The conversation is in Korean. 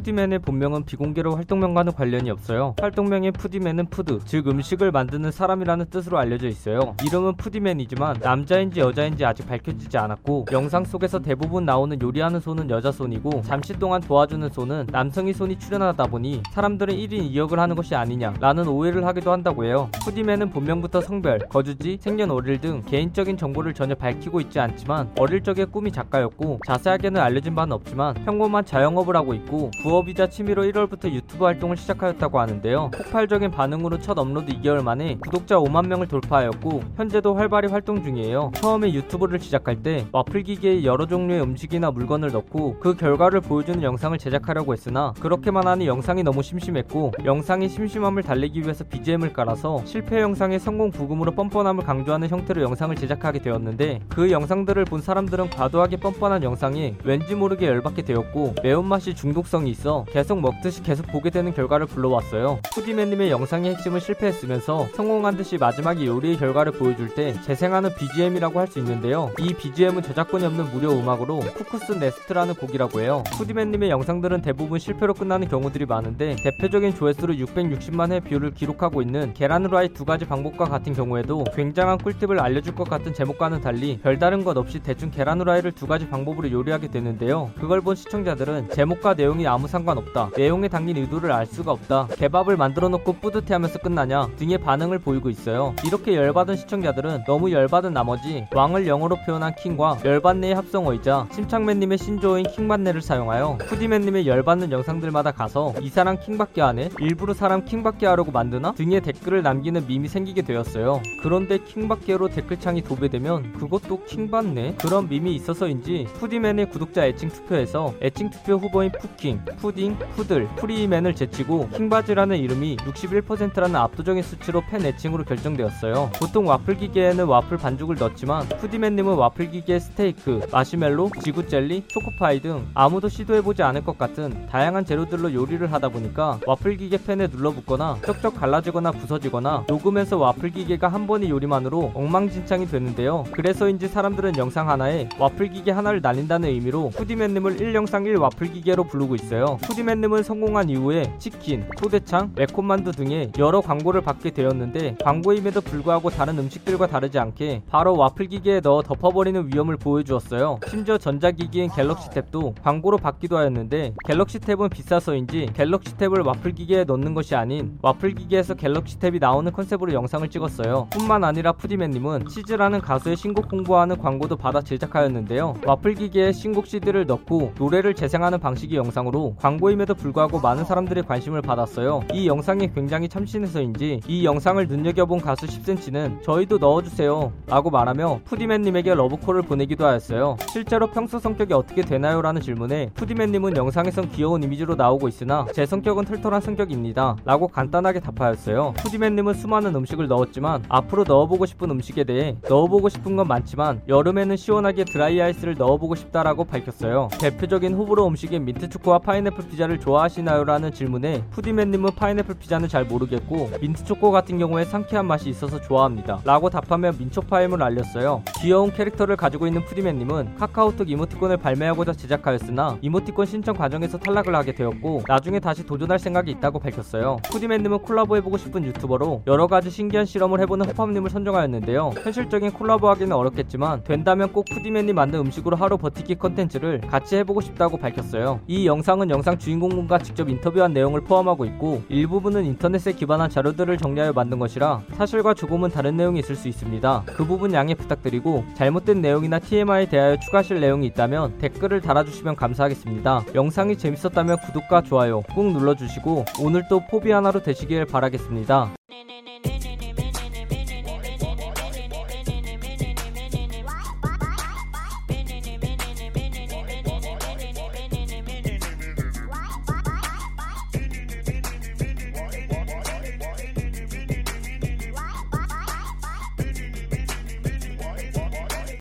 푸디맨의 본명은 비공개로 활동명과는 관련이 없어요. 활동명인 푸디맨은 food, 즉 음식을 만드는 사람이라는 뜻으로 알려져 있어요. 이름은 푸디맨이지만 남자인지 여자인지 아직 밝혀지지 않았고 영상 속에서 대부분 나오는 요리하는 손은 여자 손이고 잠시 동안 도와주는 손은 남성의 손이 출연하다 보니 사람들은 1인 2역을 하는 것이 아니냐라는 오해를 하기도 한다고 해요. 푸디맨은 본명부터 성별, 거주지, 생년월일 등 개인적인 정보를 전혀 밝히고 있지 않지만 어릴 적에 꿈이 작가였고 자세하게는 알려진 바는 없지만 평범한 자영업을 하고 있고 부업이자 취미로 1월부터 유튜브 활동을 시작하였다고 하는데요. 폭발적인 반응으로 첫 업로드 2개월 만에 구독자 5만 명을 돌파하였고 현재도 활발히 활동 중이에요. 처음에 유튜브를 시작할 때 와플 기계에 여러 종류의 음식이나 물건을 넣고 그 결과를 보여주는 영상을 제작하려고 했으나 그렇게만 하니 영상이 너무 심심했고 영상의 심심함을 달래기 위해서 BGM을 깔아서 실패 영상의 성공 브금으로 뻔뻔함을 강조하는 형태로 영상을 제작하게 되었는데 그 영상들을 본 사람들은 과도하게 뻔뻔한 영상에 왠지 모르게 열받게 되었고 매운맛이 중독성이 있어 계속 먹듯이 계속 보게 되는 결과를 불러왔어요. 푸디맨님의 영상의 핵심은 실패했으면서 성공한 듯이 마지막에 요리의 결과를 보여줄 때 재생하는 BGM이라고 할 수 있는데요. 이 BGM은 저작권이 없는 무료 음악으로 Cuckoo's Nest라는 곡이라고 해요. 푸디맨님의 영상들은 대부분 실패로 끝나는 경우들이 많은데 대표적인 조회수로 660만 회 view를 기록하고 있는 계란 후라이 두 가지 방법과 같은 경우에도 굉장한 꿀팁을 알려줄 것 같은 제목과는 달리 별다른 것 없이 대충 계란 후라이를 두 가지 방법으로 요리하게 되는데요. 그걸 본 시청자들은 제목과 내용이 아무 상관없다. 내용에 담긴 의도를 알 수가 없다. 개밥을 만들어 놓고 뿌듯해하면서 끝나냐 등의 반응을 보이고 있어요. 이렇게 열받은 시청자들은 너무 열받은 나머지 왕을 영어로 표현한 king과 열받네의 합성어이자 침착맨님의 신조어인 킹받네를 사용하여 푸디맨님의 열받는 영상들마다 가서 이 사람 킹받게 하네 일부러 사람 킹받게 하려고 만드나 등의 댓글을 남기는 밈이 생기게 되었어요. 그런데 킹받게로 댓글창이 도배되면 그것도 킹받네 그런 밈이 있어서인지 푸디맨의 구독자 애칭 투표에서 애칭 투표 후보인 푸킹, 푸딩, 푸들, 프리맨을 제치고 킹받지라는 이름이 61%라는 압도적인 수치로 팬 애칭으로 결정되었어요. 보통 와플 기계에는 와플 반죽을 넣지만 푸디맨님은 와플 기계에 스테이크, 마시멜로, 지구 젤리, 초코파이 등 아무도 시도해보지 않을 것 같은 다양한 재료들로 요리를 하다 보니까 와플 기계 팬에 눌러붙거나 쩍쩍 갈라지거나 부서지거나 녹으면서 와플 기계가 한 번의 요리만으로 엉망진창이 되는데요. 그래서인지 사람들은 영상 하나에 와플 기계 하나를 날린다는 의미로 푸디맨님을 1영상 1 와플 기계로 부르고 있어요. 푸디맨님은 성공한 이후에 치킨, 소대창, 매콤만두 등의 여러 광고를 받게 되었는데 광고임에도 불구하고 다른 음식들과 다르지 않게 바로 와플 기계에 넣어 덮어버리는 위엄을 보여주었어요. 심지어 전자기기인 갤럭시 탭도 광고로 받기도 하였는데 갤럭시 탭은 비싸서인지 갤럭시 탭을 와플 기계에 넣는 것이 아닌 와플 기계에서 갤럭시 탭이 나오는 컨셉으로 영상을 찍었어요. 뿐만 아니라 푸디맨님은 치즈라는 가수의 신곡 홍보하는 광고도 받아 제작하였는데요. 와플 기계에 신곡 CD를 넣고 노래를 재생하는 방식의 영상으로 광고임에도 불구하고 많은 사람들의 관심을 받았어요. 이 영상이 굉장히 참신해서인지 이 영상을 눈여겨본 가수 10cm는 저희도 넣어주세요 라고 말하며 푸디맨님에게 러브콜을 보내기도 하였어요. 실제로 평소 성격이 어떻게 되나요? 라는 질문에 푸디맨님은 영상에선 귀여운 이미지로 나오고 있으나 제 성격은 털털한 성격입니다 라고 간단하게 답하였어요. 푸디맨님은 수많은 음식을 넣었지만 앞으로 넣어보고 싶은 음식에 대해 넣어보고 싶은 건 많지만 여름에는 시원하게 드라이 아이스를 넣어보고 싶다라고 밝혔어요. 대표적인 호불호 음식인 민트초코와 파인 애플 피자를 좋아하시나요? 라는 질문에 푸디맨님은 파인애플 피자는 잘 모르겠고 민트초코 같은 경우에 상쾌한 맛이 있어서 좋아합니다. 라고 답하며 민초파임을 알렸어요. 귀여운 캐릭터를 가지고 있는 푸디맨님은 카카오톡 이모티콘을 발매하고자 제작하였으나 이모티콘 신청 과정에서 탈락을 하게 되었고 나중에 다시 도전할 생각이 있다고 밝혔어요. 푸디맨님은 콜라보해보고 싶은 유튜버로 여러가지 신기한 실험을 해보는 허팝님을 선정하였는데요. 현실적인 콜라보하기는 어렵겠지만 된다면 꼭 푸디맨이 만든 음식으로 하루 버티기 컨텐츠를 같이 해보고 싶다고 밝혔어요. 이 영상 은 영상 주인공과 직접 인터뷰한 내용을 포함하고 있고 일부분은 인터넷에 기반한 자료들을 정리하여 만든 것이라 사실과 조금은 다른 내용이 있을 수 있습니다. 그 부분 양해 부탁드리고 잘못된 내용이나 TMI에 대하여 추가하실 내용이 있다면 댓글을 달아주시면 감사하겠습니다. 영상이 재밌었다면 구독과 좋아요 꾹 눌러주시고 오늘도 포비 하나로 되시길 바라겠습니다.